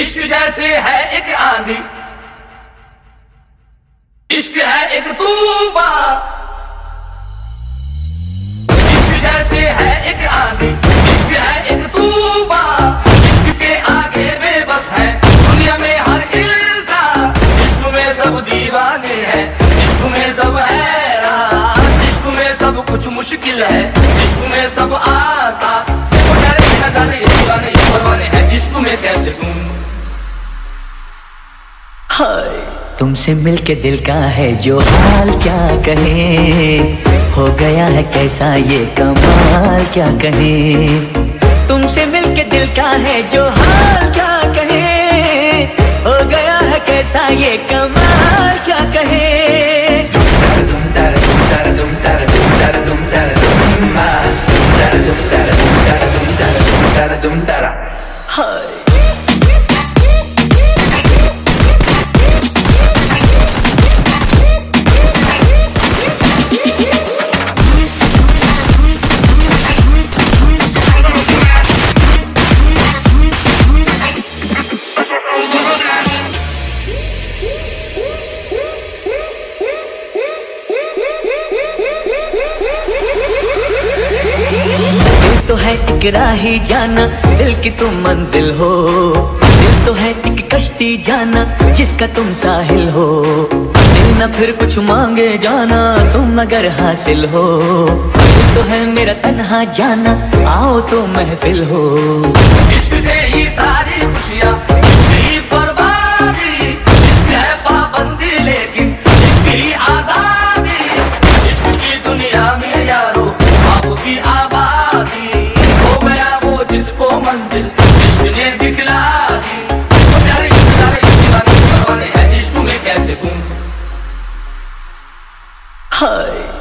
इश्क जैसे है एक आंधी। इश्क है एक तूफ़ान। जैसे है एक है एक के आगे है दुनिया में हर में सब दीवाने सब सब कुछ मुश्किल है। इश्क में सब डरे न ये दीवाने, ये परवाने हैं। तुमसे मिलके दिल का है जो हाल क्या कहे? हो गया है कैसा ये कमाल क्या कहे? तुमसे मिलके दिल का है जो हाल क्या कहे? हो गया है कैसा ये कमाल क्या कहे? हाय। तो है एक राही जाना, दिल की तुम मंजिल हो। दिल तो है एक कश्ती जाना, जिसका तुम साहिल हो। दिल न फिर कुछ मांगे जाना, तुम अगर हासिल हो। दिल तो है मेरा तन्हा जाना, आओ तो महफिल हो। इश्क से ही सारी হয়